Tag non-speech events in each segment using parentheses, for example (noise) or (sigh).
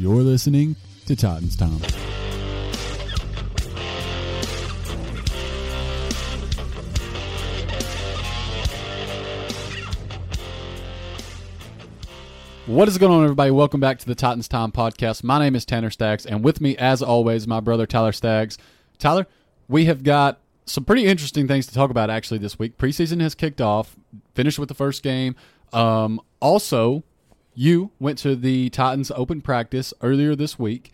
You're listening to Titans Time. What is going on, everybody? Welcome back to the Titans Time podcast. My name is Tanner Staggs, and with me, as always, my brother Tyler Staggs. Tyler, we have got some pretty interesting things to talk about actually this week. Preseason has kicked off, finished with the first game. Um, also, you went to the Titans open practice earlier this week,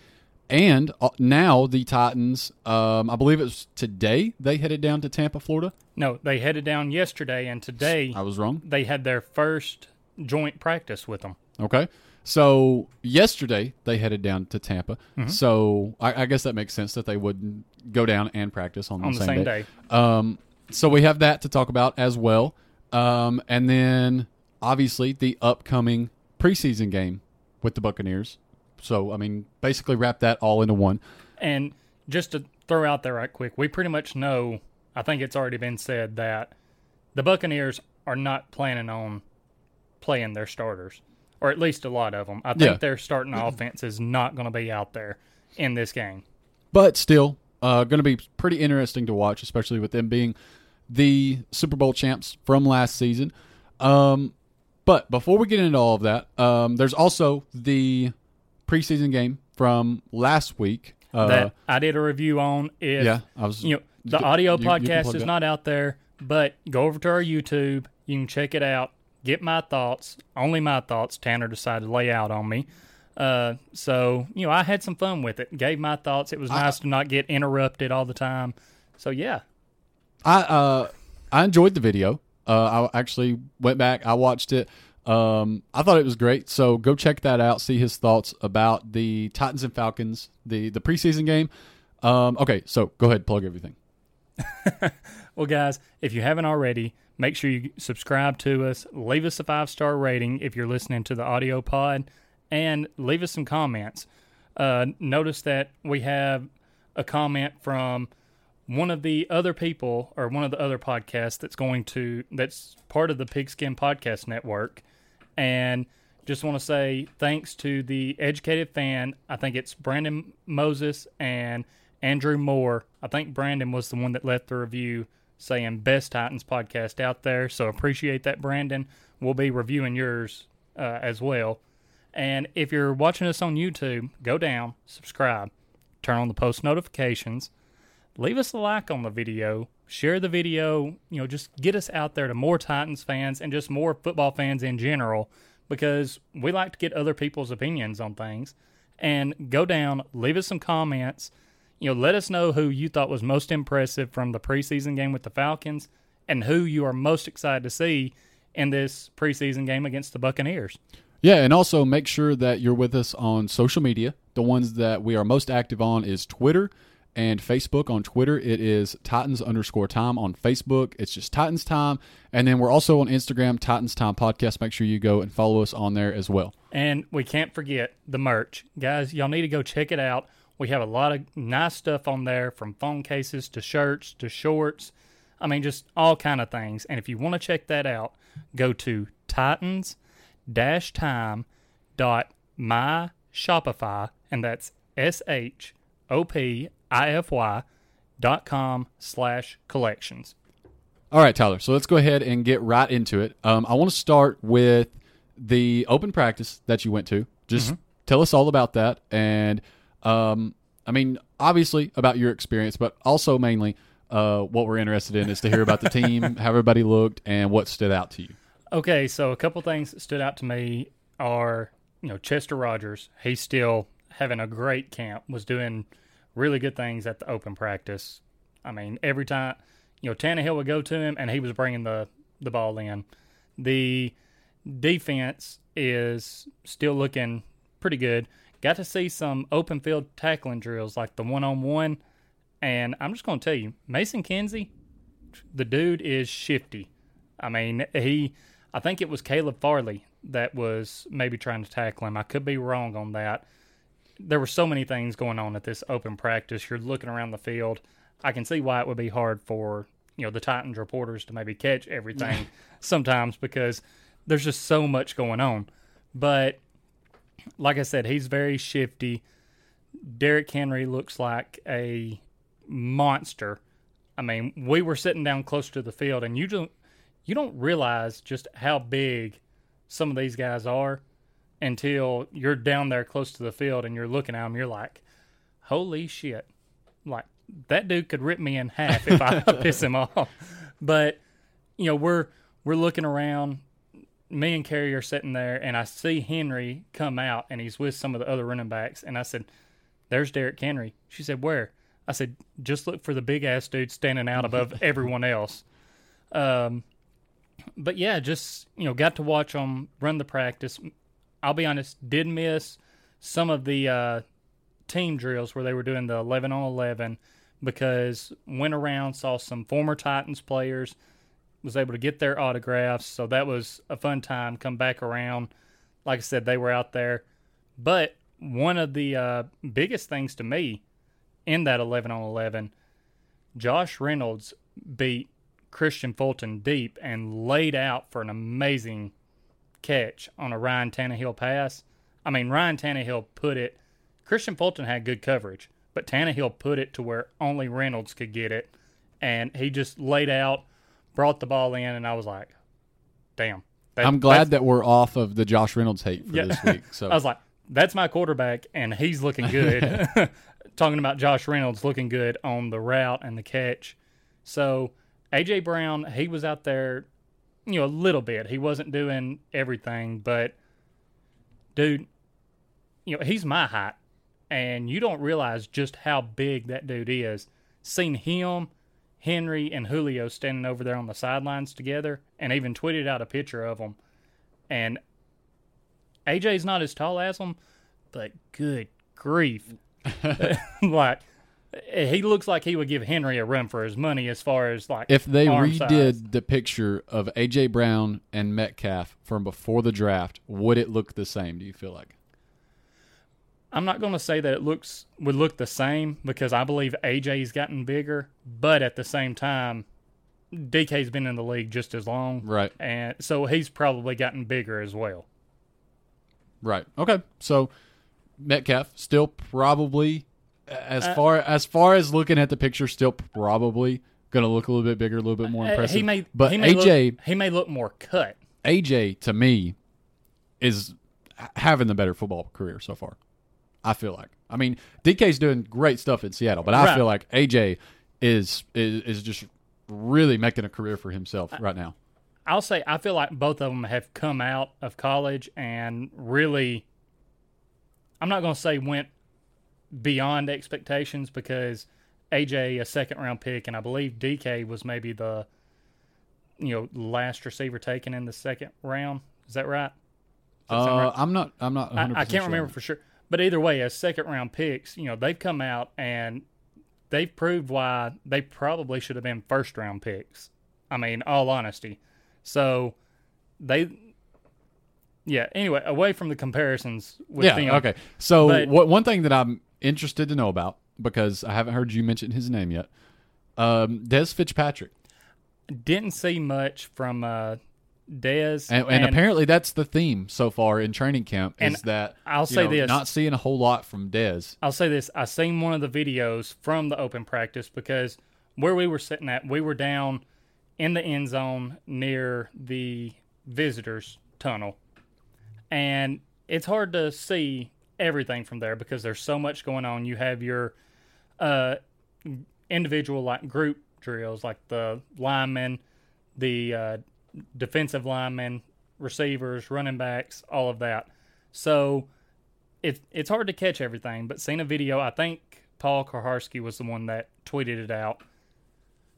and uh, now the Titans, um, I believe it was today, they headed down to Tampa, Florida. No, they headed down yesterday, and today I was wrong. they had their first joint practice with them. Okay. So yesterday they headed down to Tampa. Mm-hmm. So I, I guess that makes sense that they would go down and practice on the, On the same, same day. day. Um, so we have that to talk about as well. Um, and then obviously the upcoming preseason game with the Buccaneers. So I mean, basically wrap that all into one. And just to throw out there right quick, we pretty much know, I think it's already been said that the Buccaneers are not planning on playing their starters, or at least a lot of them. I think Yeah. their starting offense is not going to be out there in this game. but still uh, going to be pretty interesting to watch, especially with them being the Super Bowl champs from last season. Um, but before we get into all of that, um, there's also the preseason game from last week. Uh, that I did a review on. If yeah, I was. you know the you- audio you- you podcast plug is not out there but go over to our youtube you can check it out get my thoughts only my thoughts tanner decided to lay out on me uh, so you know i had some fun with it gave my thoughts it was nice to not get interrupted all the time so yeah I uh, I enjoyed the video. Uh, I actually went back. I watched it. Um, I thought it was great. So go check that out. See his thoughts about the Titans and Falcons, the the preseason game. Um, okay, so go ahead, plug everything. (laughs) Well, guys, if you haven't already, make sure you subscribe to us, leave us a five star rating if you're listening to the audio pod, and leave us some comments. Uh, notice that we have a comment from one of the other people or one of the other podcasts that's going to that's part of the Pigskin Podcast Network, and just want to say thanks to the educated fan. I think it's Brandon Moses and Andrew Moore. I think Brandon was the one that left the review saying best Titans podcast out there. So appreciate that, Brandon. We'll be reviewing yours uh, as well. And if you're watching us on YouTube, go down, subscribe, turn on the post notifications, leave us a like on the video, share the video, you know, just get us out there to more Titans fans and just more football fans in general because we like to get other people's opinions on things. And go down, leave us some comments, you know, let us know who you thought was most impressive from the preseason game with the Falcons and who you are most excited to see in this preseason game against the Buccaneers. Yeah, and also make sure that you're with us on social media. The ones that we are most active on is Twitter and Facebook. On Twitter, it is Titans underscore time. On Facebook, it's just Titans time. And then we're also on Instagram, Titans Time Podcast. Make sure you go and follow us on there as well. And we can't forget the merch. Guys, y'all need to go check it out. We have a lot of nice stuff on there from phone cases to shirts to shorts. I mean, just all kind of things. And if you want to check that out, go to titans time dot my shopify and that's S H O P I F Y dot com slash collections. All right, Tyler. So let's go ahead and get right into it. Um, I want to start with the open practice that you went to. Just tell us all about that, and um, I mean, obviously about your experience, but also mainly uh, what we're interested in is to hear about the team, (laughs) how everybody looked, and what stood out to you. Okay, so a couple things that stood out to me are, you know, Chester Rogers. He's still having a great camp. Was doing really good things at the open practice. I mean, every time, you know, Tannehill would go to him and he was bringing the the ball in. The defense is still looking pretty good. Got to see some open field tackling drills like the one on one, and I'm just going to tell you, Mason Kinsey, the dude is shifty. I mean, he, I think it was Caleb Farley that was maybe trying to tackle him. I could be wrong on that. There were so many things going on at this open practice. You're looking around the field. I can see why it would be hard for you know the Titans reporters to maybe catch everything (laughs) sometimes because there's just so much going on. But like I said, he's very shifty. Derrick Henry looks like a monster. I mean, we were sitting down close to the field, and you don't you don't realize just how big some of these guys are until you're down there close to the field and you're looking at him. You're like, holy shit! Like that dude could rip me in half if I (laughs) piss him off. But you know, we're we're looking around. Me and Carrie are sitting there, and I see Henry come out, and he's with some of the other running backs. And I said, "There's Derrick Henry." She said, "Where?" I said, "Just look for the big ass dude standing out above (laughs) everyone else." Um, but yeah, just you know, got to watch them run the practice. I'll be honest, did miss some of the uh, team drills where they were doing the eleven on eleven because went around saw some former Titans players, was able to get their autographs, so that was a fun time. Come back around, like I said, they were out there, but one of the uh, biggest things to me in that eleven on eleven, Josh Reynolds beat Kristian Fulton deep and laid out for an amazing catch on a Ryan Tannehill pass. I mean, Ryan Tannehill put it. Kristian Fulton had good coverage, but Tannehill put it to where only Reynolds could get it, and he just laid out, brought the ball in, and I was like, "Damn." that- I'm glad that we're off of the Josh Reynolds hate for Yeah. this week. So (laughs) I was like, that's my quarterback, and he's looking good. (laughs) (laughs) Talking about Josh Reynolds looking good on the route and the catch. So AJ Brown, he was out there, you know, a little bit. He wasn't doing everything, but dude, you know, he's my height, and you don't realize just how big that dude is. Seen him, Henry, and Julio standing over there on the sidelines together, and even tweeted out a picture of them. And AJ's not as tall as them, but good grief. (laughs) (laughs) like he looks like he would give Henry a run for his money as far as like if they redid size. the picture of AJ Brown and Metcalf from before the draft, would it look the same? Do you feel like? I'm not going to say that it looks would look the same because I believe AJ's gotten bigger, but at the same time, DK's been in the league just as long, Right. and so he's probably gotten bigger as well. Right. Okay. So Metcalf still probably as Uh, far as far as looking at the picture, still probably going to look a little bit bigger, a little bit more Uh, impressive. he may, but he may AJ look, he may look more cut. AJ to me is having the better football career so far. I feel like. I mean, DK's doing great stuff in Seattle, but I Right. feel like AJ is is is just really making a career for himself Uh, right now. I'll say I feel like both of them have come out of college and really I'm not going to say went beyond expectations because AJ a second round pick and I believe DK was maybe the you know last receiver taken in the second round. Is that right? Does that Uh, right? I'm not. I'm not. 100% I, I can't sure. remember for sure. But either way, as second round picks, you know, they've come out and they've proved why they probably should have been first round picks. I mean, all honesty. So they yeah, anyway, away from the comparisons with Yeah. them. Okay. So But- what, one thing that I'm interested to know about because I haven't heard you mention his name yet. Um, Dez Fitzpatrick, Didn't see much from uh Dez and, and, apparently that's the theme so far in training camp is And that I'll say know, this. not seeing a whole lot from Dez. I'll say this: I seen one of the videos from the open practice because where we were sitting at, we were down in the end zone near the visitors tunnel, and it's hard to see everything from there because there's so much going on. You have your uh, individual like group drills, like the linemen, the uh, defensive linemen, receivers, running backs, all of that. So it's it's hard to catch everything, but seeing a video, I think Paul Kuharsky was the one that tweeted it out.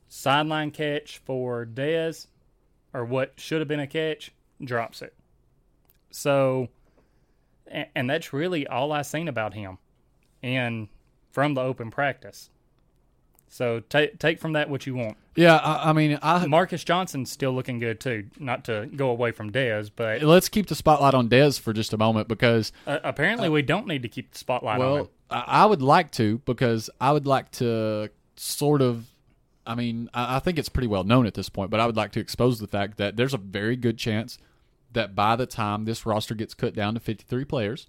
Sideline catch for Dez, or what should have been a catch, drops it. So, and, that's really all I seen about him, and from the open practice. So take take from that what you want. Yeah, I, I mean, I Marcus Johnson's still looking good too. Not to go away from Dez, but let's keep the spotlight on Dez for just a moment because uh, apparently we don't need to keep the spotlight on him. Well, I I would like to because I would like to sort of. I mean, I I think it's pretty well known at this point, but I would like to expose the fact that there's a very good chance that by the time this roster gets cut down to 53 players,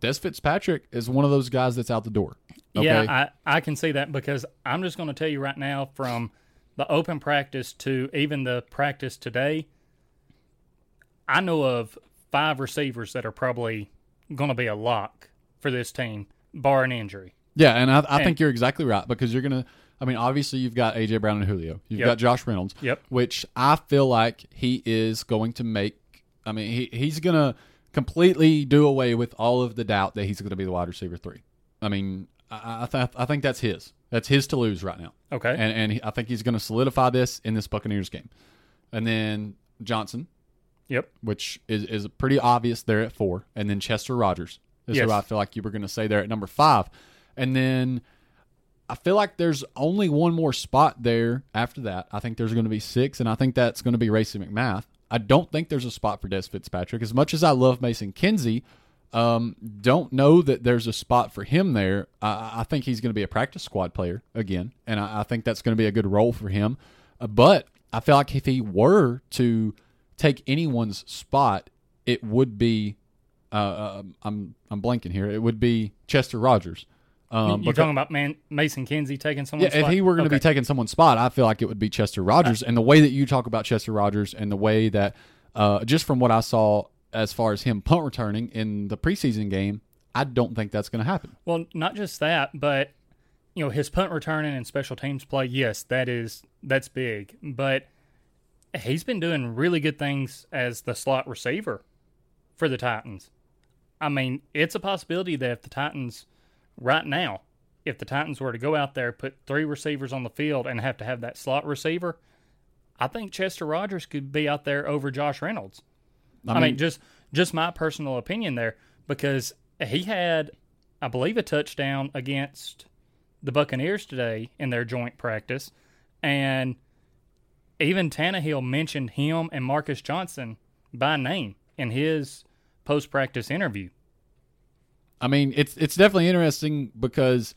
Dez Fitzpatrick is one of those guys that's out the door. Okay? Yeah, I, I can see that because I'm just going to tell you right now from the open practice to even the practice today, I know of five receivers that are probably going to be a lock for this team, bar an injury. Yeah, and I, I And- think you're exactly right because you're gonna. I mean, obviously you've got AJ Brown and Julio. You've Yep. got Josh Reynolds. Yep. Which I feel like he is going to make. I mean, he he's gonna completely do away with all of the doubt that he's going to be the wide receiver three. I mean, I I, th- I think that's his. That's his to lose right now. Okay. And and he, I think he's going to solidify this in this Buccaneers game. And then Johnson, yep. which is, is pretty obvious there at four, and then Chester Rogers is Yes. who I feel like you were going to say there at number five, and then I feel like there's only one more spot there after that. I think there's going to be six, and I think that's going to be Racey McMath. I don't think there's a spot for Dez Fitzpatrick. As much as I love Mason Kinsey, um, don't know that there's a spot for him there. I, I think he's going to be a practice squad player again, and I, I think that's going to be a good role for him. Uh, but I feel like if he were to take anyone's spot, it would be. Uh, uh, I'm I'm blanking here. It would be Chester Rogers. Um, You're because- talking about Man- Mason Kinsey taking yeah, someone's if he were going to Okay. be taking someone's spot, I feel like it would be Chester Rogers. and the way that you talk about Chester Rogers and the way that, uh, just from what I saw as far as him punt returning in the preseason game, I don't think that's going to happen. Well, not just that, but you know his punt returning and special teams play. Yes, that is that's big, but he's been doing really good things as the slot receiver for the Titans. I mean, it's a possibility that if the Titans right now, if the Titans were to go out there put three receivers on the field and have to have that slot receiver, I think Chester Rogers could be out there over Josh Reynolds. I mean, just just my personal opinion there because he had, I believe, a touchdown against the Buccaneers today in their joint practice, and even Tannehill mentioned him and Marcus Johnson by name in his post practice interview. I mean, it's it's definitely interesting because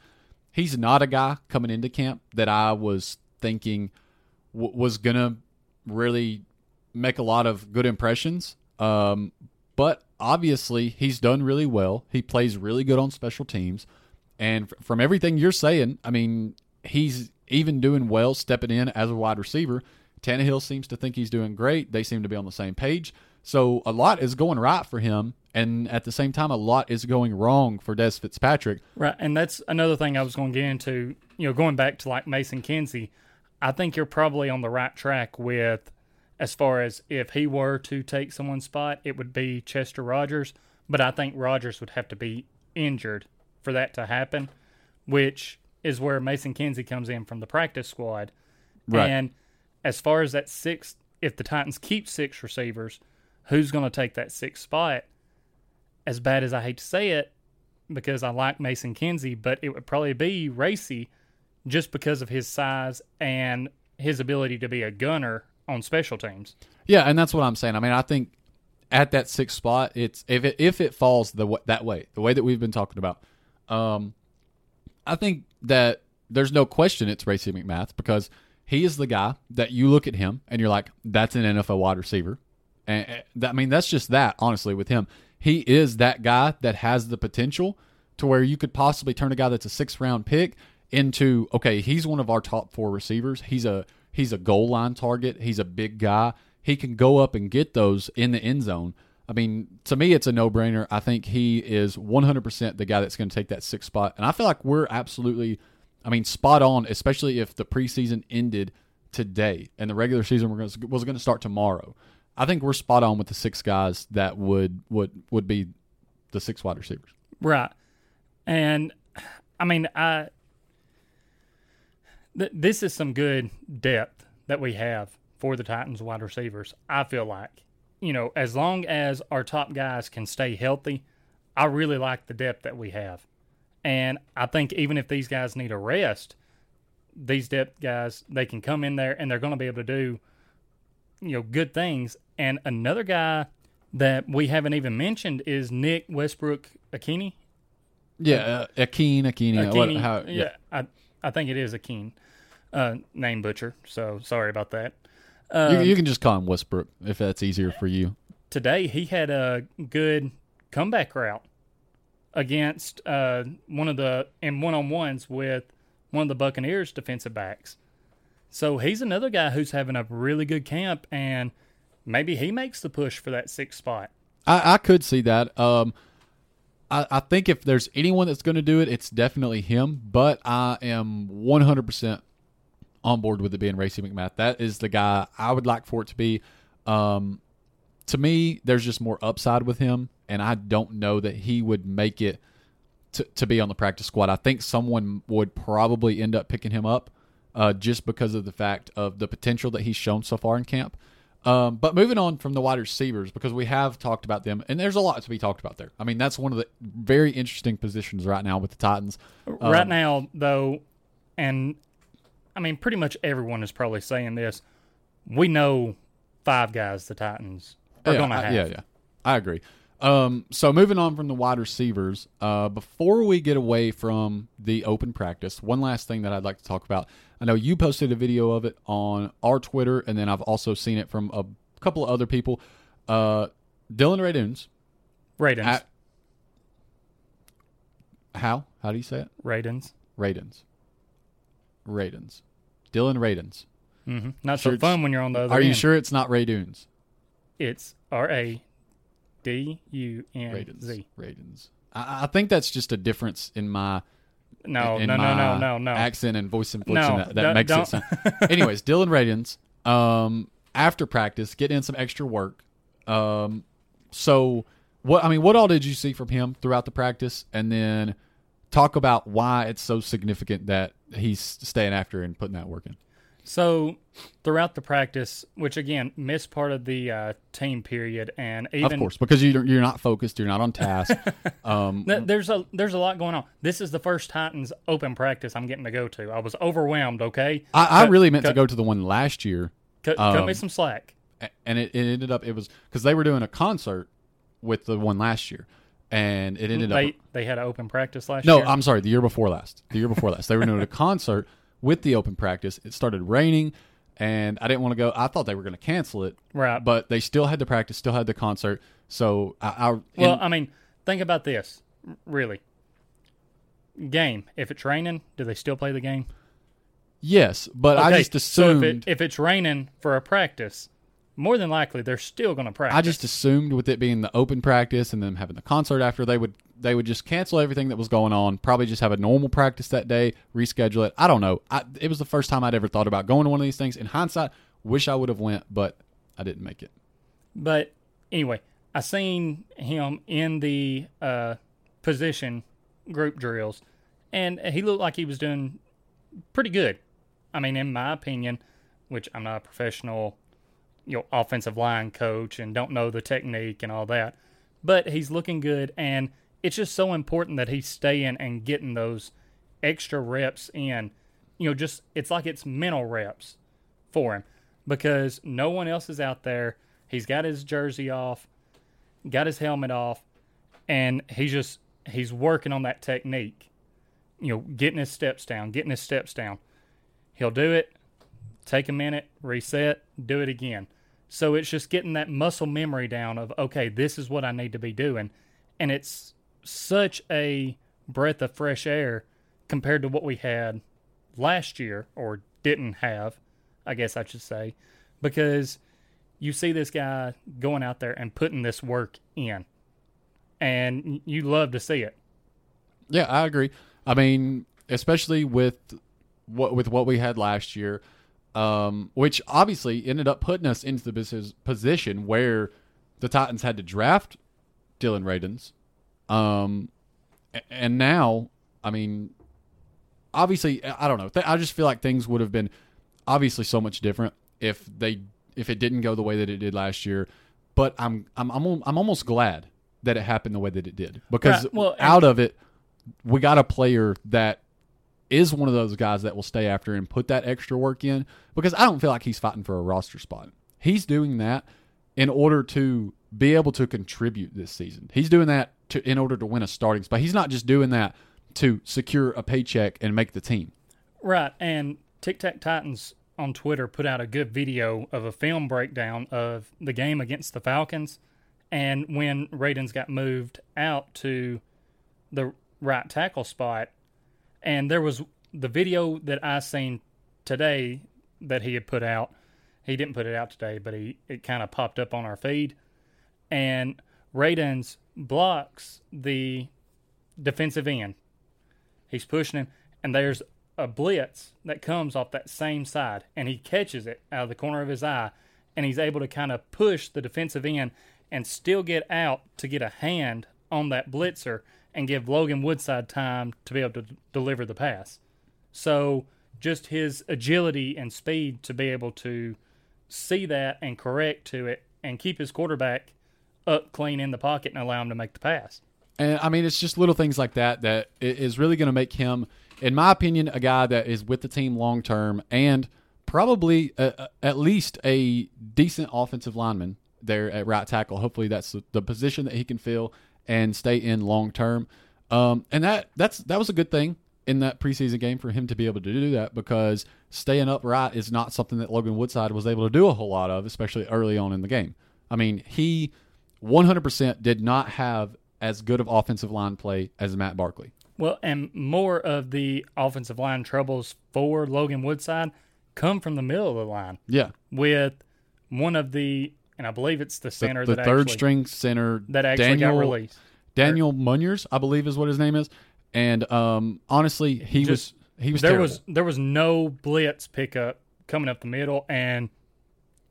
he's not a guy coming into camp that I was thinking w- was gonna really make a lot of good impressions. Um, but obviously, he's done really well. He plays really good on special teams, and f- from everything you're saying, I mean, he's even doing well stepping in as a wide receiver. Tannehill seems to think he's doing great. They seem to be on the same page. So a lot is going right for him, and at the same time, a lot is going wrong for Dez Fitzpatrick. Right, and that's another thing I was going to get into. You know, going back to like Mason Kinsey, I think you're probably on the right track with as far as if he were to take someone's spot, it would be Chester Rogers. But I think Rogers would have to be injured for that to happen, which is where Mason Kinsey comes in from the practice squad. Right. And as far as that six, if the Titans keep six receivers, who's going to take that sixth spot? As bad as I hate to say it, because I like Mason Kinsey, but it would probably be Racey just because of his size and his ability to be a gunner on special teams. Yeah, and that's what I'm saying. I mean, I think at that sixth spot, it's if it if it falls the that way, the way that we've been talking about, um, I think that there's no question it's Racey McMath because he is the guy that you look at him and you're like, that's an NFL wide receiver, and I mean that's just that. Honestly, with him, he is that guy that has the potential to where you could possibly turn a guy that's a six round pick into okay, he's one of our top four receivers. He's a he's a goal line target. He's a big guy. He can go up and get those in the end zone. I mean, to me, it's a no brainer. I think he is 100% the guy that's going to take that sixth spot. And I feel like we're absolutely, I mean, spot on, especially if the preseason ended today and the regular season was going to start tomorrow. I think we're spot on with the six guys that would would would be the six wide receivers. Right. And I mean, I th- this is some good depth that we have for the Titans wide receivers. I feel like, you know, as long as our top guys can stay healthy, I really like the depth that we have. And I think even if these guys need a rest, these depth guys, they can come in there and they're going to be able to do, you know, good things. And another guy that we haven't even mentioned is Nick Westbrook Akini. Yeah, uh, Akeen, Akeen, what, Akini, how, yeah, I I think it is Akeen. Uh, name butcher. So sorry about that. you, you can just call him Westbrook if that's easier for you. Today he had a good comeback route against uh, one of the in one on ones with one of the Buccaneers defensive backs. So he's another guy who's having a really good camp, and maybe he makes the push for that sixth spot. I, I could see that. Um, I, I think if there's anyone that's going to do it, it's definitely him. But I am 100% on board with it being Racey McMath. That is the guy I would like for it to be. Um, to me, there's just more upside with him, and I don't know that he would make it to, to be on the practice squad. I think someone would probably end up picking him up uh, just because of the fact of the potential that he's shown so far in camp. Um, but moving on from the wide receivers, because we have talked about them, and there's a lot to be talked about there. I mean, that's one of the very interesting positions right now with the Titans. right Um, now, though, and I mean, pretty much everyone is probably saying this. We know five guys the Titans are yeah, going to have. Yeah, yeah, I agree. Um, so moving on from the wide receivers, uh, before we get away from the open practice, one last thing that I'd like to talk about. I know you posted a video of it on our Twitter, and then I've also seen it from a couple of other people. Uh, Dylan Radunz. Raidens. At, how? How do you say it? Raidens. Radens. Radens. Dylan Radens. hmm Not Sure so fun when you're on the other Are you sure it's not Radunz? It's R A D U N Radens. I, I think that's just a difference in my No, in no, no, no, no, no. accent and voice inflection No, that, that don't- makes don't. it sound. Anyways, (laughs) Dylan Radians, um, after practice, getting in some extra work. Um, so what I mean, what all did you see from him throughout the practice, and then talk about why it's so significant that he's staying after and putting that work in. So throughout the practice, which again missed part of the uh, team period, and even of course, because you you're not focused, you're not on task. (laughs) um, there's a there's a lot going on. This is the first Titans open practice I'm getting to go to. I was overwhelmed. Okay, I, I Cut- really meant to go to the one last year, cut, cut me um, some slack. and it, it ended up it was because they were doing a concert with the one last year, and it ended up They they had an open practice last No, year. I'm sorry. The year before last. The year before last. They were doing a (laughs) concert with the open practice. It started raining, and I didn't want to go. I thought they were going to cancel it, right. but they still had the practice, still had the concert. So I, I well, and- I mean, think about this. Really, game. If it's raining, do they still play the game? yes, but I just assumed. So if, it, if it's raining for a practice, more than likely they're still going to practice. I just assumed with it being the open practice and them having the concert after, they would they would just cancel everything that was going on. Probably just have a normal practice that day, reschedule it. I don't know. I, it was the first time I'd ever thought about going to one of these things. In hindsight, wish I would have went, but I didn't make it. But anyway, I seen him in the uh, position group drills, and he looked like he was doing pretty good. I mean, in my opinion, which I'm not a professional, you know, offensive line coach and don't know the technique and all that, but he's looking good, and it's just so important that he's staying and getting those extra reps in. You know, just it's like it's mental reps for him because no one else is out there. He's got his jersey off, got his helmet off, and he's just he's working on that technique. You know, getting his steps down, getting his steps down. He'll do it, take a minute, reset, do it again. So it's just getting that muscle memory down of okay, this is what I need to be doing. And it's such a breath of fresh air compared to what we had last year or didn't have, I guess I should say, because you see this guy going out there and putting this work in, and you love to see it. Yeah, I agree. I mean, especially with what with what we had last year, um, which obviously ended up putting us into the position where the Titans had to draft Dylan Radens, um, and now, I mean, obviously, I don't know. I just feel like things would have been obviously so much different if they if it didn't go the way that it did last year. But I'm I'm I'm, I'm almost glad that it happened the way that it did because Right, well, out of it, we got a player that is one of those guys that will stay after and put that extra work in because I don't feel like he's fighting for a roster spot. He's doing that in order to be able to contribute this season. He's doing that to in order to win a starting spot. He's not just doing that to secure a paycheck and make the team. Right, and Tic Tac Titans on Twitter put out a good video of a film breakdown of the game against the Falcons, and when Radens got moved out to the right tackle spot. And there was the video that I seen today that he had put out. He didn't put it out today, but he it kind of popped up on our feed. And Radunz blocks the defensive end. He's pushing him, and there's a blitz that comes off that same side, and he catches it out of the corner of his eye, and he's able to kind of push the defensive end and still get out to get a hand on that blitzer and give Logan Woodside time to be able to deliver the pass. So just his agility and speed to be able to see that and correct to it and keep his quarterback up clean in the pocket and allow him to make the pass. And I mean, it's just little things like that that is really going to make him, in my opinion, a guy that is with the team long term and probably a, a- at least a decent offensive lineman there at right tackle. Hopefully, that's the position that he can fill and stay in long term. Um, and that that's that was a good thing in that preseason game for him to be able to do that because staying upright is not something that Logan Woodside was able to do a whole lot of, especially early on in the game. I mean, he 100% did not have as good of offensive line play as Matt Barkley. Well, and more of the offensive line troubles for Logan Woodside come from the middle of the line Yeah, with one of the, and I believe it's the the, center the that third actually, string center that actually Daniel got released. Daniel Munyers, I believe is what his name is. And um, honestly, he Just- was he was there terrible. was there was no blitz pickup coming up the middle, and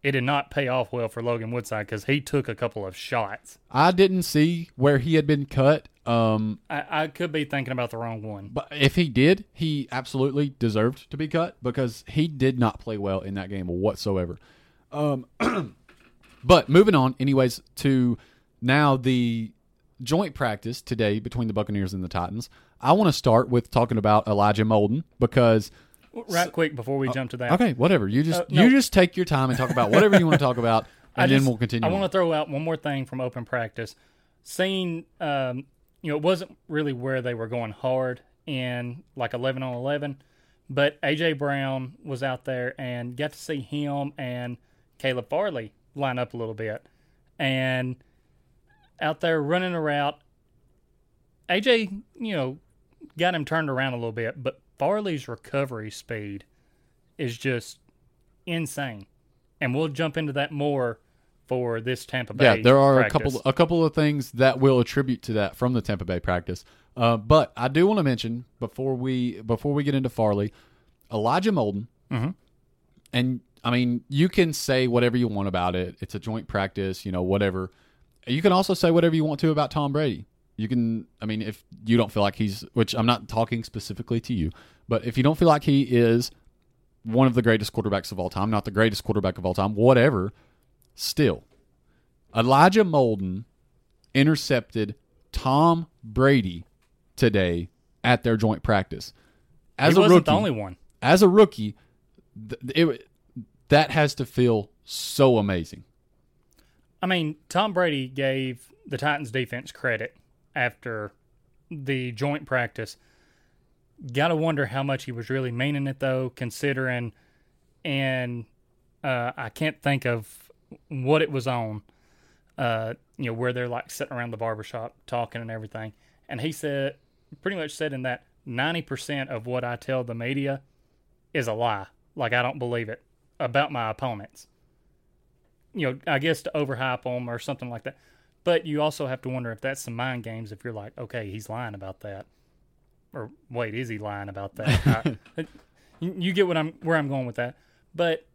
it did not pay off well for Logan Woodside because he took a couple of shots. I didn't see where he had been cut. Um, I, I could be thinking about the wrong one. But if he did, he absolutely deserved to be cut because he did not play well in that game whatsoever. Um, (clears throat) but moving on, anyways, to now the joint practice today between the Buccaneers and the Titans. I want to start with talking about Elijah Molden because Right quick before we jump to that, okay, whatever you just Uh, no. you just take your time and talk about whatever you want to talk about, (laughs) and I then we'll continue. I want to throw out one more thing from open practice. Seeing, um, you know, it wasn't really where they were going hard in like 11 on 11, but AJ Brown was out there and got to see him and Caleb Farley line up a little bit. And out there running a route, AJ, you know, got him turned around a little bit, but Farley's recovery speed is just insane. And we'll jump into that more for this Tampa Bay. Yeah, there are practice. a couple a couple of things that will attribute to that from the Tampa Bay practice. Uh, but I do want to mention before we before we get into Farley, Elijah Molden, Mhm. and I mean you can say whatever you want about it. It's a joint practice, you know, whatever. You can also say whatever you want to about Tom Brady. You can, I mean, if you don't feel like he's, which I'm not talking specifically to you, but if you don't feel like he is one of the greatest quarterbacks of all time, not the greatest quarterback of all time, whatever, still, Elijah Molden intercepted Tom Brady today at their joint practice. As he a wasn't rookie, the only one. as a rookie, th- it, that has to feel so amazing. I mean, Tom Brady gave the Titans defense credit after the joint practice. Got to wonder how much he was really meaning it, though, considering, and uh, I can't think of what it was on, uh, you know, where they're like sitting around the barbershop talking and everything. And he said, pretty much said in that 90% of what I tell the media is a lie. Like, I don't believe it about my opponents you know, I guess to overhype them or something like that. But you also have to wonder if that's some mind games. If you're like, okay, he's lying about that, or wait, is he lying about that? (laughs) I, you you get what I'm where I'm going with that. But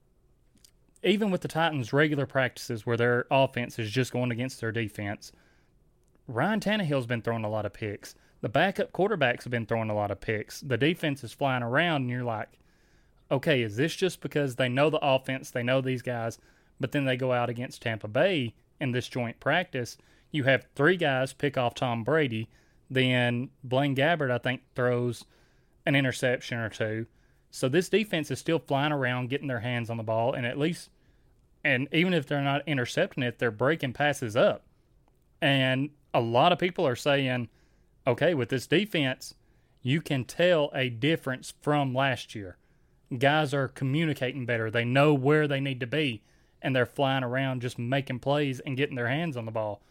even with the Titans' regular practices, where their offense is just going against their defense, Ryan Tannehill's been throwing a lot of picks. The backup quarterbacks have been throwing a lot of picks. The defense is flying around, and you're like, okay, is this just because they know the offense, they know these guys, but then they go out against Tampa Bay in this joint practice? You have three guys pick off Tom Brady, then Blaine Gabbert, I think, throws an interception or two. So this defense is still flying around, getting their hands on the ball, and at least, and even if they're not intercepting it, they're breaking passes up. And a lot of people are saying, okay, with this defense, you can tell a difference from last year. Guys are communicating better. They know where they need to be, and they're flying around just making plays and getting their hands on the ball.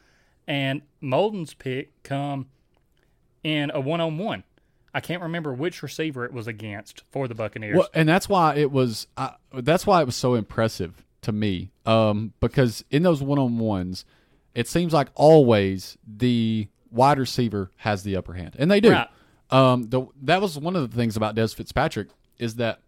And Molden's pick come in a one on one. I can't remember which receiver it was against for the Buccaneers. Well, and that's why it was. That's why it was so impressive to me. Um, because in those one on ones, it seems like always the wide receiver has the upper hand, and they do. Right. Um, the, that was one of the things about Dez Fitzpatrick is that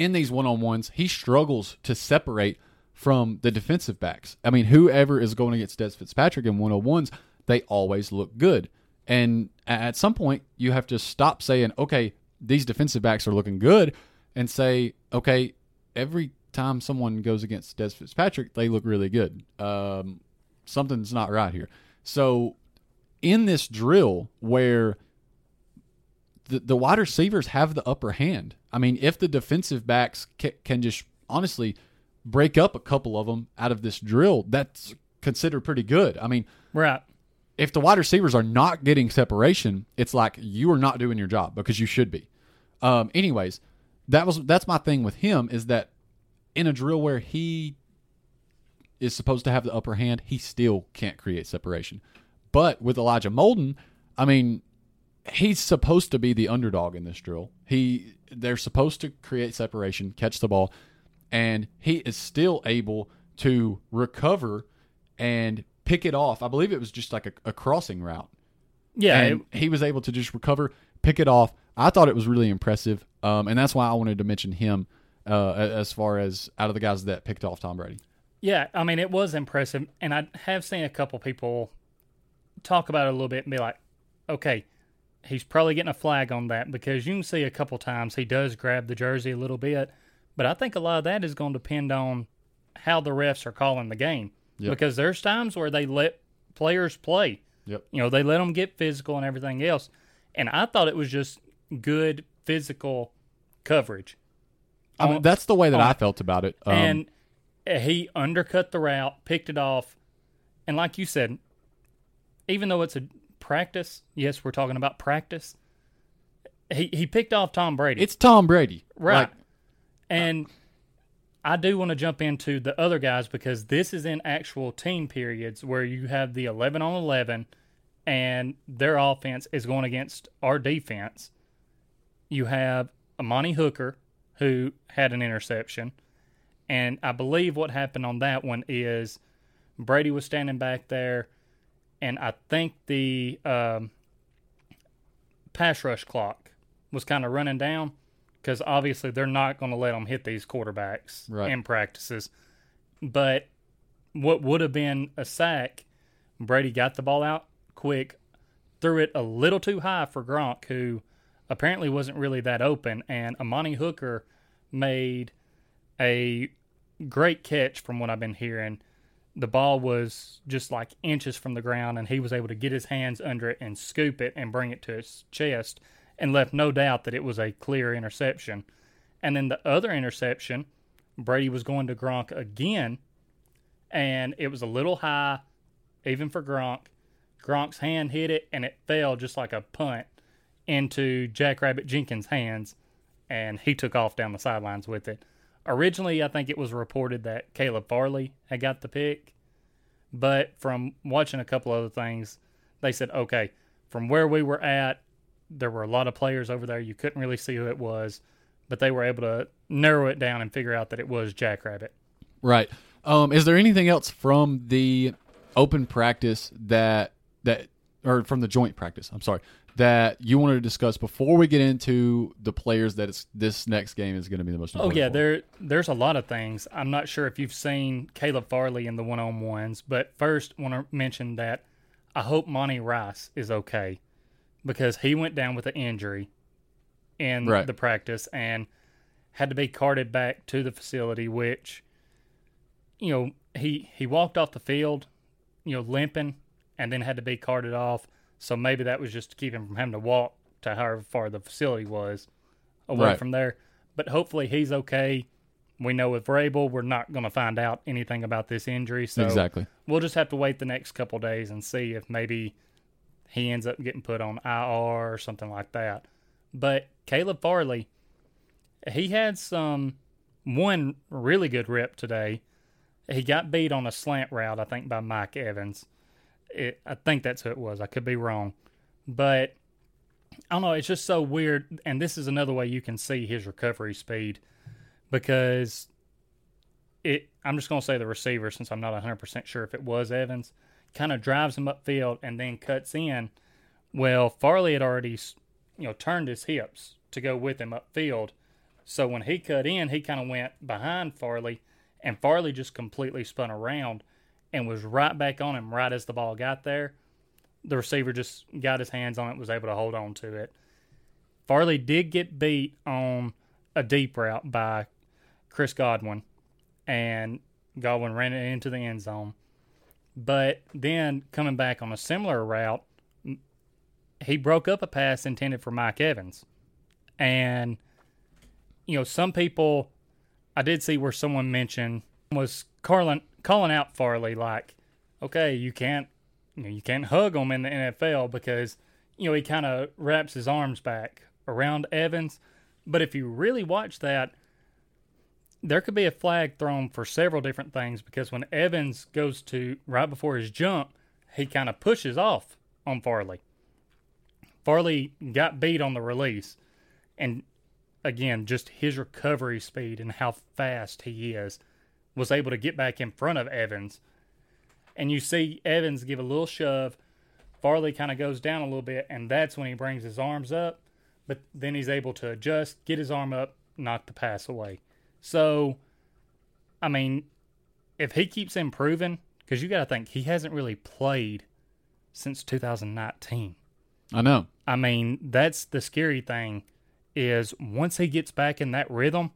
in these one on ones, he struggles to separate from the defensive backs. I mean, whoever is going against Dez Fitzpatrick in one on ones, they always look good. And at some point, you have to stop saying, okay, these defensive backs are looking good, and say, okay, every time someone goes against Dez Fitzpatrick, they look really good. Um, something's not right here. So, in this drill where the, the wide receivers have the upper hand, I mean, if the defensive backs ca- can just honestly break up a couple of them out of this drill, that's considered pretty good. I mean, right. if the wide receivers are not getting separation, it's like you are not doing your job because you should be. Um, anyways, that was that's my thing with him is that in a drill where he is supposed to have the upper hand, he still can't create separation. But with Elijah Molden, I mean, he's supposed to be the underdog in this drill. He they're supposed to create separation, catch the ball, and he is still able to recover and pick it off. I believe it was just like a, a crossing route. Yeah. and it- he was able to just recover, pick it off. I thought it was really impressive, um, and that's why I wanted to mention him uh, as far as out of the guys that picked off Tom Brady. Yeah, I mean, it was impressive. And I have seen a couple people talk about it a little bit and be like, okay, he's probably getting a flag on that because you can see a couple times he does grab the jersey a little bit. But I think a lot of that is going to depend on how the refs are calling the game. Yep. Because there's times where they let players play. Yep. You know, they let them get physical and everything else. And I thought it was just good physical coverage. I mean, On- that's the way that on- I felt about it. Um, and he undercut the route, picked it off, and like you said, even though it's a practice, yes, we're talking about practice. He he picked off Tom Brady, it's Tom Brady, right? Like, and I do want to jump into the other guys because this is in actual team periods where you have the eleven on eleven, and their offense is going against our defense. You have Amani Hooker, who had an interception. And I believe what happened on that one is Brady was standing back there, and I think the um, pass rush clock was kind of running down because obviously they're not going to let them hit these quarterbacks Right. in practices. But what would have been a sack, Brady got the ball out quick, threw it a little too high for Gronk, who apparently wasn't really that open, and Amani Hooker made a great catch from what I've been hearing. The ball was just like inches from the ground, and he was able to get his hands under it and scoop it and bring it to his chest, and left no doubt that it was a clear interception. And then the other interception, Brady was going to Gronk again, and it was a little high, even for Gronk. Gronk's hand hit it, and it fell just like a punt into Jackrabbit Jenkins' hands, and he took off down the sidelines with it. Originally, I think it was reported that Caleb Farley had got the pick, but from watching a couple other things, they said, okay, from where we were at, there were a lot of players over there. You couldn't really see who it was, but they were able to narrow it down and figure out that it was Jackrabbit. right. Um, is there anything else from the open practice that that or from the joint practice? I'm sorry that you wanted to discuss before we get into the players that it's, this next game is going to be the most Oh yeah, for? there there's a lot of things. I'm not sure if you've seen Caleb Farley in the one on ones, but first want to mention that I hope Monty Rice is okay because he went down with an injury in Right. the practice and had to be carted back to the facility, which you know, he he walked off the field, you know, limping and then had to be carted off. So maybe that was just to keep him from having to walk to however far the facility was away Right. from there. But hopefully he's okay. We know with Vrabel, we're not going to find out anything about this injury. So exactly. we'll just have to wait the next couple days and see if maybe he ends up getting put on IR or something like that. But Caleb Farley, he had some one really good rip today. He got beat on a slant route, I think, by Mike Evans. It, I think that's who it was. I could be wrong, but I don't know. It's just so weird. And this is another way you can see his recovery speed because it. I'm just going to say the receiver since I'm not 100 percent sure if it was Evans. Kind of drives him upfield and then cuts in. Well, Farley had already, you know, turned his hips to go with him upfield. So when he cut in, he kind of went behind Farley, and Farley just completely spun around and was right back on him right as the ball got there. The receiver just got his hands on it, was able to hold on to it. Farley did get beat on a deep route by Chris Godwin, and Godwin ran it into the end zone. But then coming back on a similar route, he broke up a pass intended for Mike Evans. And, you know, some people, I did see where someone mentioned was calling, calling out Farley like, okay, you can't, you know, you can't hug him in the NFL because, you know, he kind of wraps his arms back around Evans. But if you really watch that, there could be a flag thrown for several different things because when Evans goes to right before his jump, he kind of pushes off on Farley. Farley got beat on the release, and again, just his recovery speed and how fast he is was able to get back in front of Evans. And you see Evans give a little shove. Farley kind of goes down a little bit, and that's when he brings his arms up. But then he's able to adjust, get his arm up, knock the pass away. So, I mean, if he keeps improving, because you got to think he hasn't really played since 2019. I know. I mean, that's the scary thing is once he gets back in that rhythm.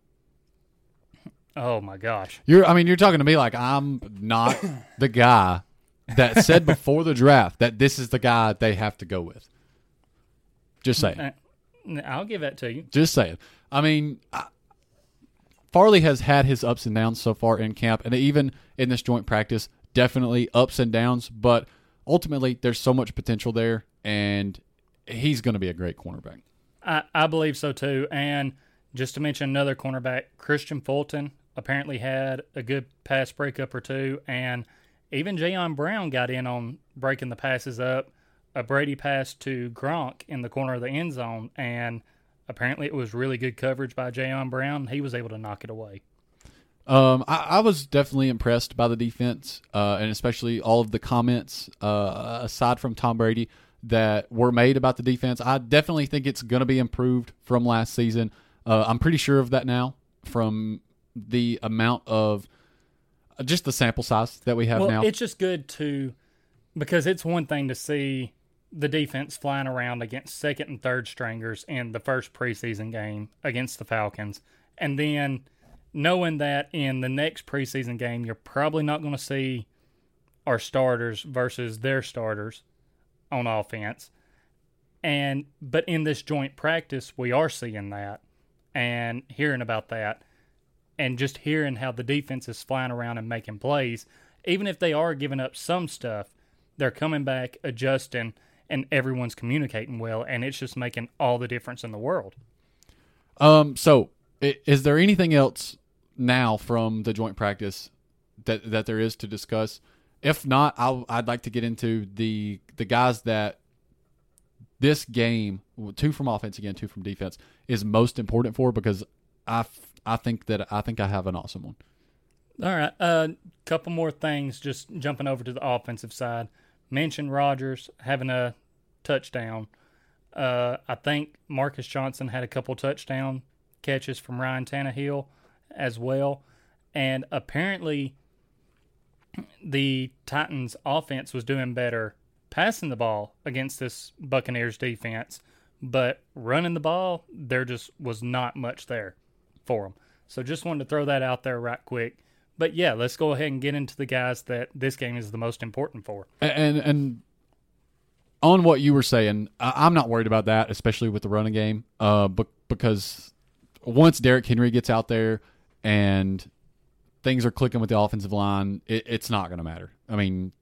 Oh my gosh. You're I mean, you're talking to me like I'm not (coughs) the guy that said before the draft that this is the guy they have to go with. Just saying. I'll give that to you. Just saying. I mean, I, Farley has had his ups and downs so far in camp, and even in this joint practice, definitely ups and downs. But ultimately, there's so much potential there, and he's going to be a great cornerback. I, I believe so too. And just to mention another cornerback, Kristian Fulton apparently had a good pass breakup or two, and even Jayon Brown got in on breaking the passes up. A Brady pass to Gronk in the corner of the end zone, and apparently it was really good coverage by Jayon Brown. He was able to knock it away. Um, I, I, was definitely impressed by the defense, uh, and especially all of the comments uh, aside from Tom Brady that were made about the defense. I definitely think it's going to be improved from last season. Uh, I'm pretty sure of that now from the amount of just the sample size that we have well, now. It's just good to because it's one thing to see the defense flying around against second and third stringers in the first preseason game against the Falcons, and then knowing that in the next preseason game you're probably not going to see our starters versus their starters on offense. And but in this joint practice, we are seeing that and hearing about that and just hearing how the defense is flying around and making plays. Even if they are giving up some stuff, they're coming back, adjusting, and everyone's communicating well, and it's just making all the difference in the world. Um. So, is there anything else now from the joint practice that that there is to discuss? If not, I'll, I'd like to get into the the guys that this game, two from offense again, two from defense, is most important for because I I think that I think I have an awesome one. All right, a uh, couple more things. Just jumping over to the offensive side. Mention Rogers having a touchdown. Uh, I think Marcus Johnson had a couple touchdown catches from Ryan Tannehill as well, and apparently the Titans offense was doing better passing the ball against this Buccaneers defense, but running the ball, there just was not much there for them. So just wanted to throw that out there right quick. But yeah, let's go ahead and get into the guys that this game is the most important for. And and on what you were saying, I'm not worried about that, especially with the running game, uh, because once Derrick Henry gets out there and things are clicking with the offensive line, it, it's not going to matter. I mean,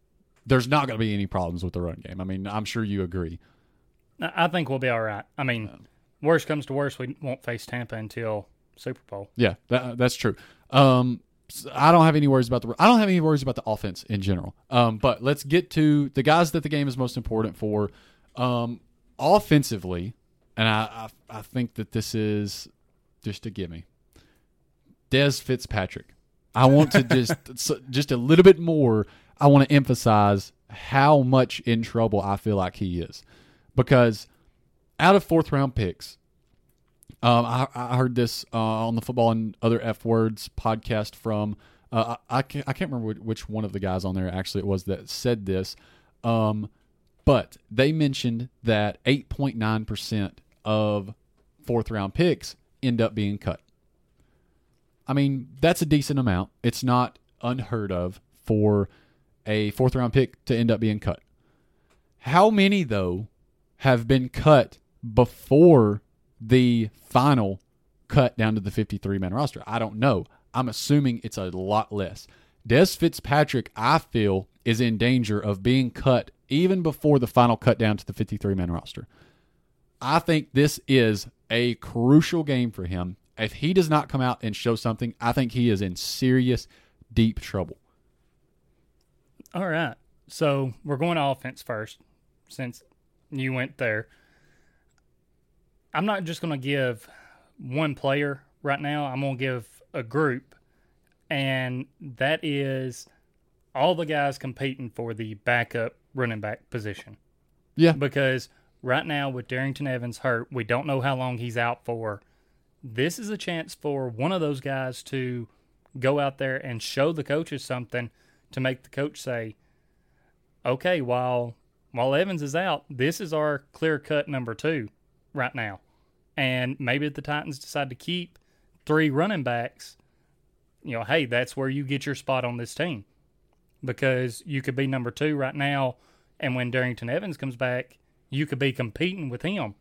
there's not going to be any problems with the run game. I mean, I'm sure you agree. I think we'll be all right. I mean, worst comes to worst, we won't face Tampa until Super Bowl. Yeah, that, that's true. Um, I don't have any worries about the. I don't have any worries about the offense in general. Um, but let's get to the guys that the game is most important for. Um, offensively, and I, I I think that this is just a gimme. Dez Fitzpatrick. I want to (laughs) just so- just a little bit more. I want to emphasize how much in trouble I feel like he is, because out of fourth round picks, um, I, I heard this uh, on the football and other f words podcast from uh, I I can't, remember which- one of the guys on there actually it was that said this, um, but they mentioned that eight point nine percent of fourth round picks end up being cut. I mean, that's a decent amount. It's not unheard of for a fourth round pick to end up being cut. How many, though, have been cut before the final cut down to the 53 man roster? I don't know. I'm assuming it's a lot less. Dez Fitzpatrick, I feel, is in danger of being cut even before the final cut down to the 53 man roster. I think this is a crucial game for him. If he does not come out and show something, I think he is in serious, deep trouble. All right. So we're going to offense first, since you went there. I'm not just going to give one player right now. I'm going to give a group, and that is all the guys competing for the backup running back position. Yeah. Because right now, with Darrynton Evans hurt, we don't know how long he's out for. This is a chance for one of those guys to go out there and show the coaches something to make the coach say, okay, while while Evans is out, this is our clear cut number two right now. And maybe if the Titans decide to keep three running backs, you know, hey, that's where you get your spot on this team. Because you could be number two right now, and when Darrynton Evans comes back, you could be competing with him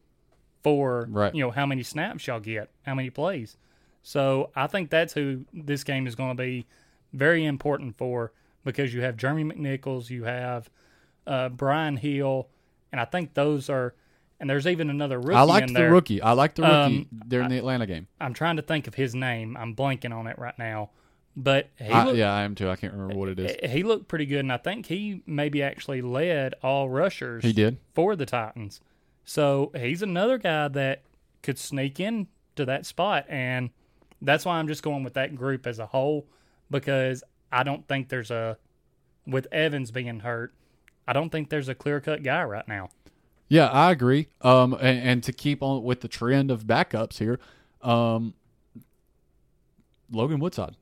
for Right. you know how many snaps y'all get, how many plays. So I think that's who this game is going to be very important for because you have Jeremy McNichols, you have uh, Brian Hill, and I think those are. And there's even another rookie I liked the rookie. I liked the rookie Um, during the Atlanta game. I'm trying to think of his name. I'm blanking on it right now, but he I, looked, yeah, I am too. I can't remember what it is. he looked pretty good, and I think he maybe actually led all rushers He did. for the Titans. So he's another guy that could sneak in to that spot, and that's why I'm just going with that group as a whole because I don't think there's a with Evans being hurt. I don't think there's a clear cut guy right now. Yeah, I agree. Um, and, and to keep on with the trend of backups here, um, Logan Woodside.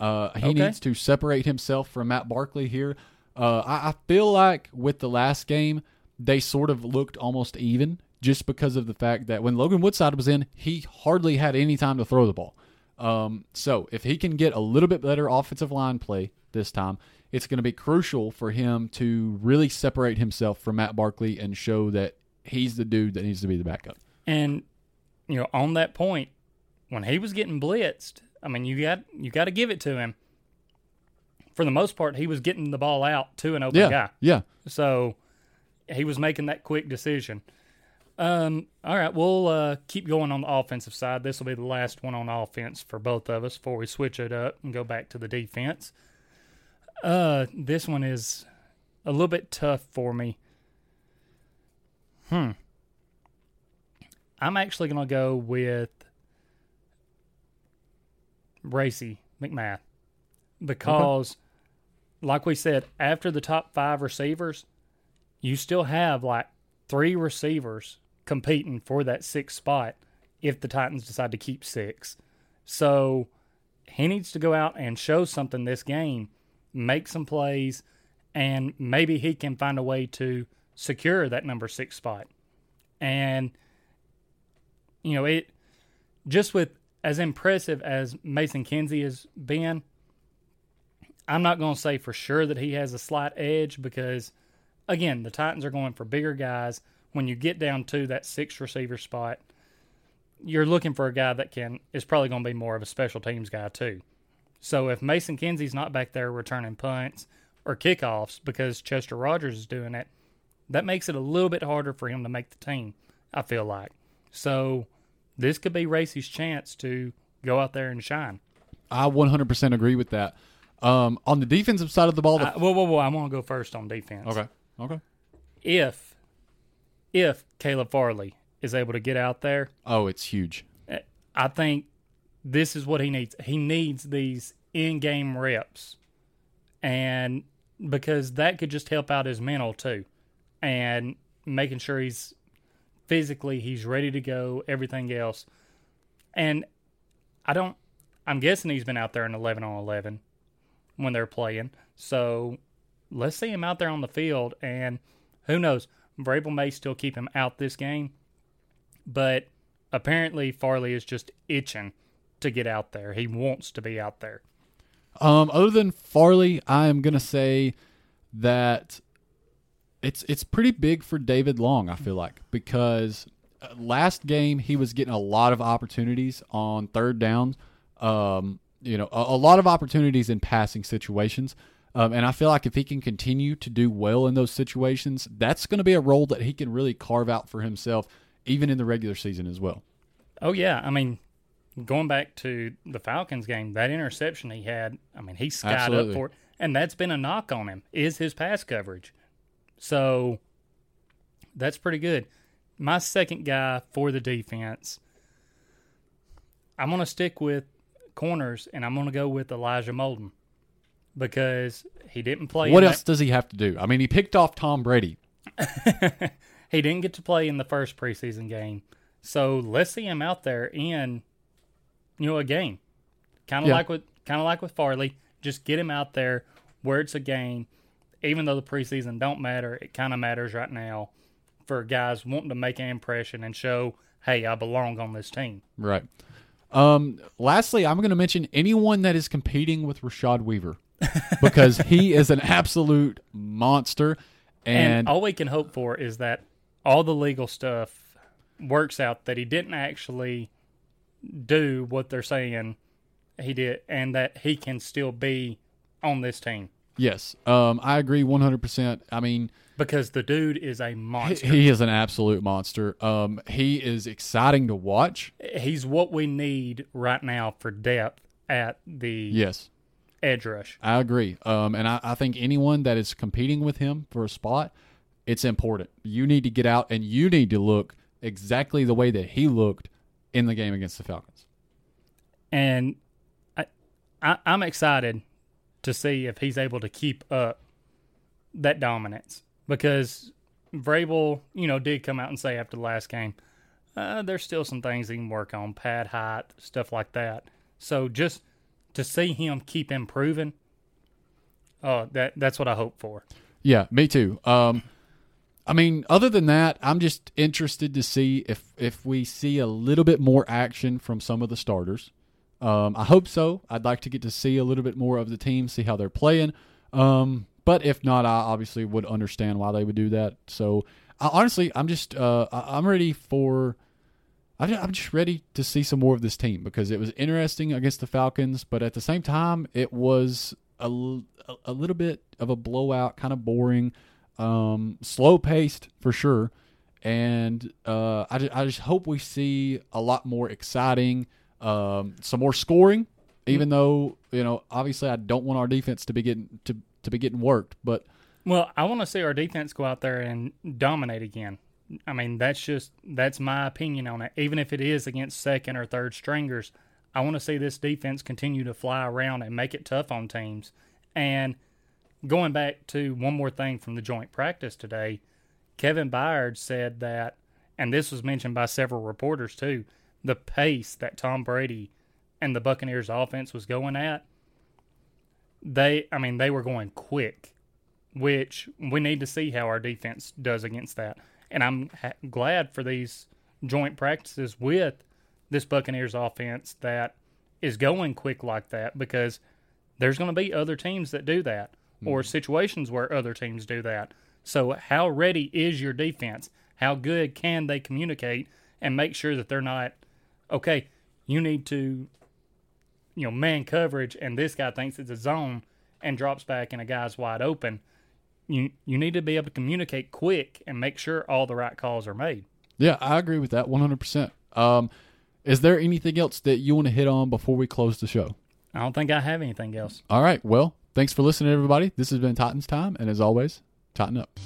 Uh, he Okay. needs to separate himself from Matt Barkley here. Uh, I, I feel like with the last game, they sort of looked almost even just because of the fact that when Logan Woodside was in, he hardly had any time to throw the ball. Um, so if he can get a little bit better offensive line play this time, it's going to be crucial for him to really separate himself from Matt Barkley and show that he's the dude that needs to be the backup. And you know, on that point, when he was getting blitzed, I mean, you got you got to give it to him. For the most part, he was getting the ball out to an open Yeah, guy. yeah. So he was making that quick decision. Um, all right, we'll uh, keep going on the offensive side. This will be the last one on offense for both of us before we switch it up and go back to the defense. Uh, this one is a little bit tough for me. Hmm. I'm actually going to go with Racey McMath because, like we said, after the top five receivers, you still have like three receivers competing for that sixth spot if the Titans decide to keep six. So he needs to go out and show something this game, make some plays, and maybe he can find a way to secure that number six spot. And, you know, it just with as impressive as Mason Kinsey has been, I'm not going to say for sure that he has a slight edge because, again, the Titans are going for bigger guys. When you get down to that six receiver spot, you're looking for a guy that can is probably going to be more of a special teams guy too. So if Mason Kinsey's not back there returning punts or kickoffs because Chester Rogers is doing it, that makes it a little bit harder for him to make the team. I feel like so this could be Racey's chance to go out there and shine. I 100% agree with that. Um, on the defensive side of the ball, the, Uh, whoa, whoa, whoa! I want to go first on defense. okay, okay, If if Caleb Farley is able to get out there, Oh, it's huge. I think this is what he needs. He needs these in-game reps, and because that could just help out his mental too, and making sure he's physically he's ready to go. Everything else, and I don't. I'm guessing he's been out there in 11 on 11 when they're playing. So let's see him out there on the field, and who knows? Vrabel may still keep him out this game, but apparently Farley is just itching to get out there. He wants to be out there. Um, other than Farley, I am gonna say that it's it's pretty big for David Long. I feel like because uh, last game he was getting a lot of opportunities on third down. Um, you know, a, a lot of opportunities in passing situations. Um, and I feel like if he can continue to do well in those situations, that's going to be a role that he can really carve out for himself, even in the regular season as well. Oh yeah, I mean, going back to the Falcons game, that interception he had, I mean, he skied Absolutely. up for it, and that's been a knock on him is his pass coverage. So that's pretty good. My second guy for the defense, I'm going to stick with corners, and I'm going to go with Elijah Molden because he didn't play. What else does he have to do? I mean, he picked off Tom Brady. (laughs) he didn't get to play in the first preseason game, so let's see him out there in, you know, a game, kind of Yeah. like with kind of like with Farley. Just get him out there where it's a game. Even though the preseason don't matter, it kind of matters right now for guys wanting to make an impression and show, hey, I belong on this team. Right. Um, lastly, I'm going to mention anyone that is competing with Rashad Weaver because he is an absolute monster. And, And, all we can hope for is that all the legal stuff works out that he didn't actually do what they're saying he did, and that he can still be on this team yes, um, I agree 100%. I mean, because the dude is a he, monster. he is an absolute monster. Um, he is exciting to watch. He's what we need right now for depth at the Yes, edge rush. I agree. Um, and I, I think anyone that is competing with him for a spot, it's important. You need to get out and you need to look exactly the way that he looked in the game against the Falcons. and I, I, I'm excited to see if he's able to keep up that dominance because Vrabel, you know, did come out and say after the last game, uh, there's still some things he can work on, pad height, stuff like that. So just to see him keep improving, oh, that that's what I hope for. Yeah, me too. Um, I mean, other than that, I'm just interested to see if if we see a little bit more action from some of the starters. Um, I hope so. I'd like to get to see a little bit more of the team, see how they're playing. Um, but if not, I obviously would understand why they would do that. So, I, honestly, I'm just uh, I'm ready for. I'm just ready to see some more of this team because it was interesting against the Falcons, but at the same time, it was a, a little bit of a blowout, kind of boring, um, slow paced for sure. And uh, I, just, I just hope we see a lot more exciting, um, some more scoring. Even though you know, obviously, I don't want our defense to be getting to to be getting worked, but Well, I want to see our defense go out there and dominate again. I mean, that's just that's my opinion on it. Even if it is against second or third stringers, I want to see this defense continue to fly around and make it tough on teams. And going back to one more thing from the joint practice today, Kevin Byard said that, and this was mentioned by several reporters too, the pace that Tom Brady and the Buccaneers offense was going at, they, I mean, they were going quick which we need to see how our defense does against that. And I'm ha- glad for these joint practices with this Buccaneers offense that is going quick like that because there's going to be other teams that do that or mm-hmm. situations where other teams do that. So, how ready is your defense? How good can they communicate and make sure that they're not, okay, you need to, you know, man coverage, and this guy thinks it's a zone and drops back and a guy's wide open you you need to be able to communicate quick and make sure all the right calls are made. Yeah, I agree with that 100%. Um, is there anything else that you want to hit on before we close the show? I don't think I have anything else. All right. Well, thanks for listening, everybody. This has been Titans Time. And as always, tighten up.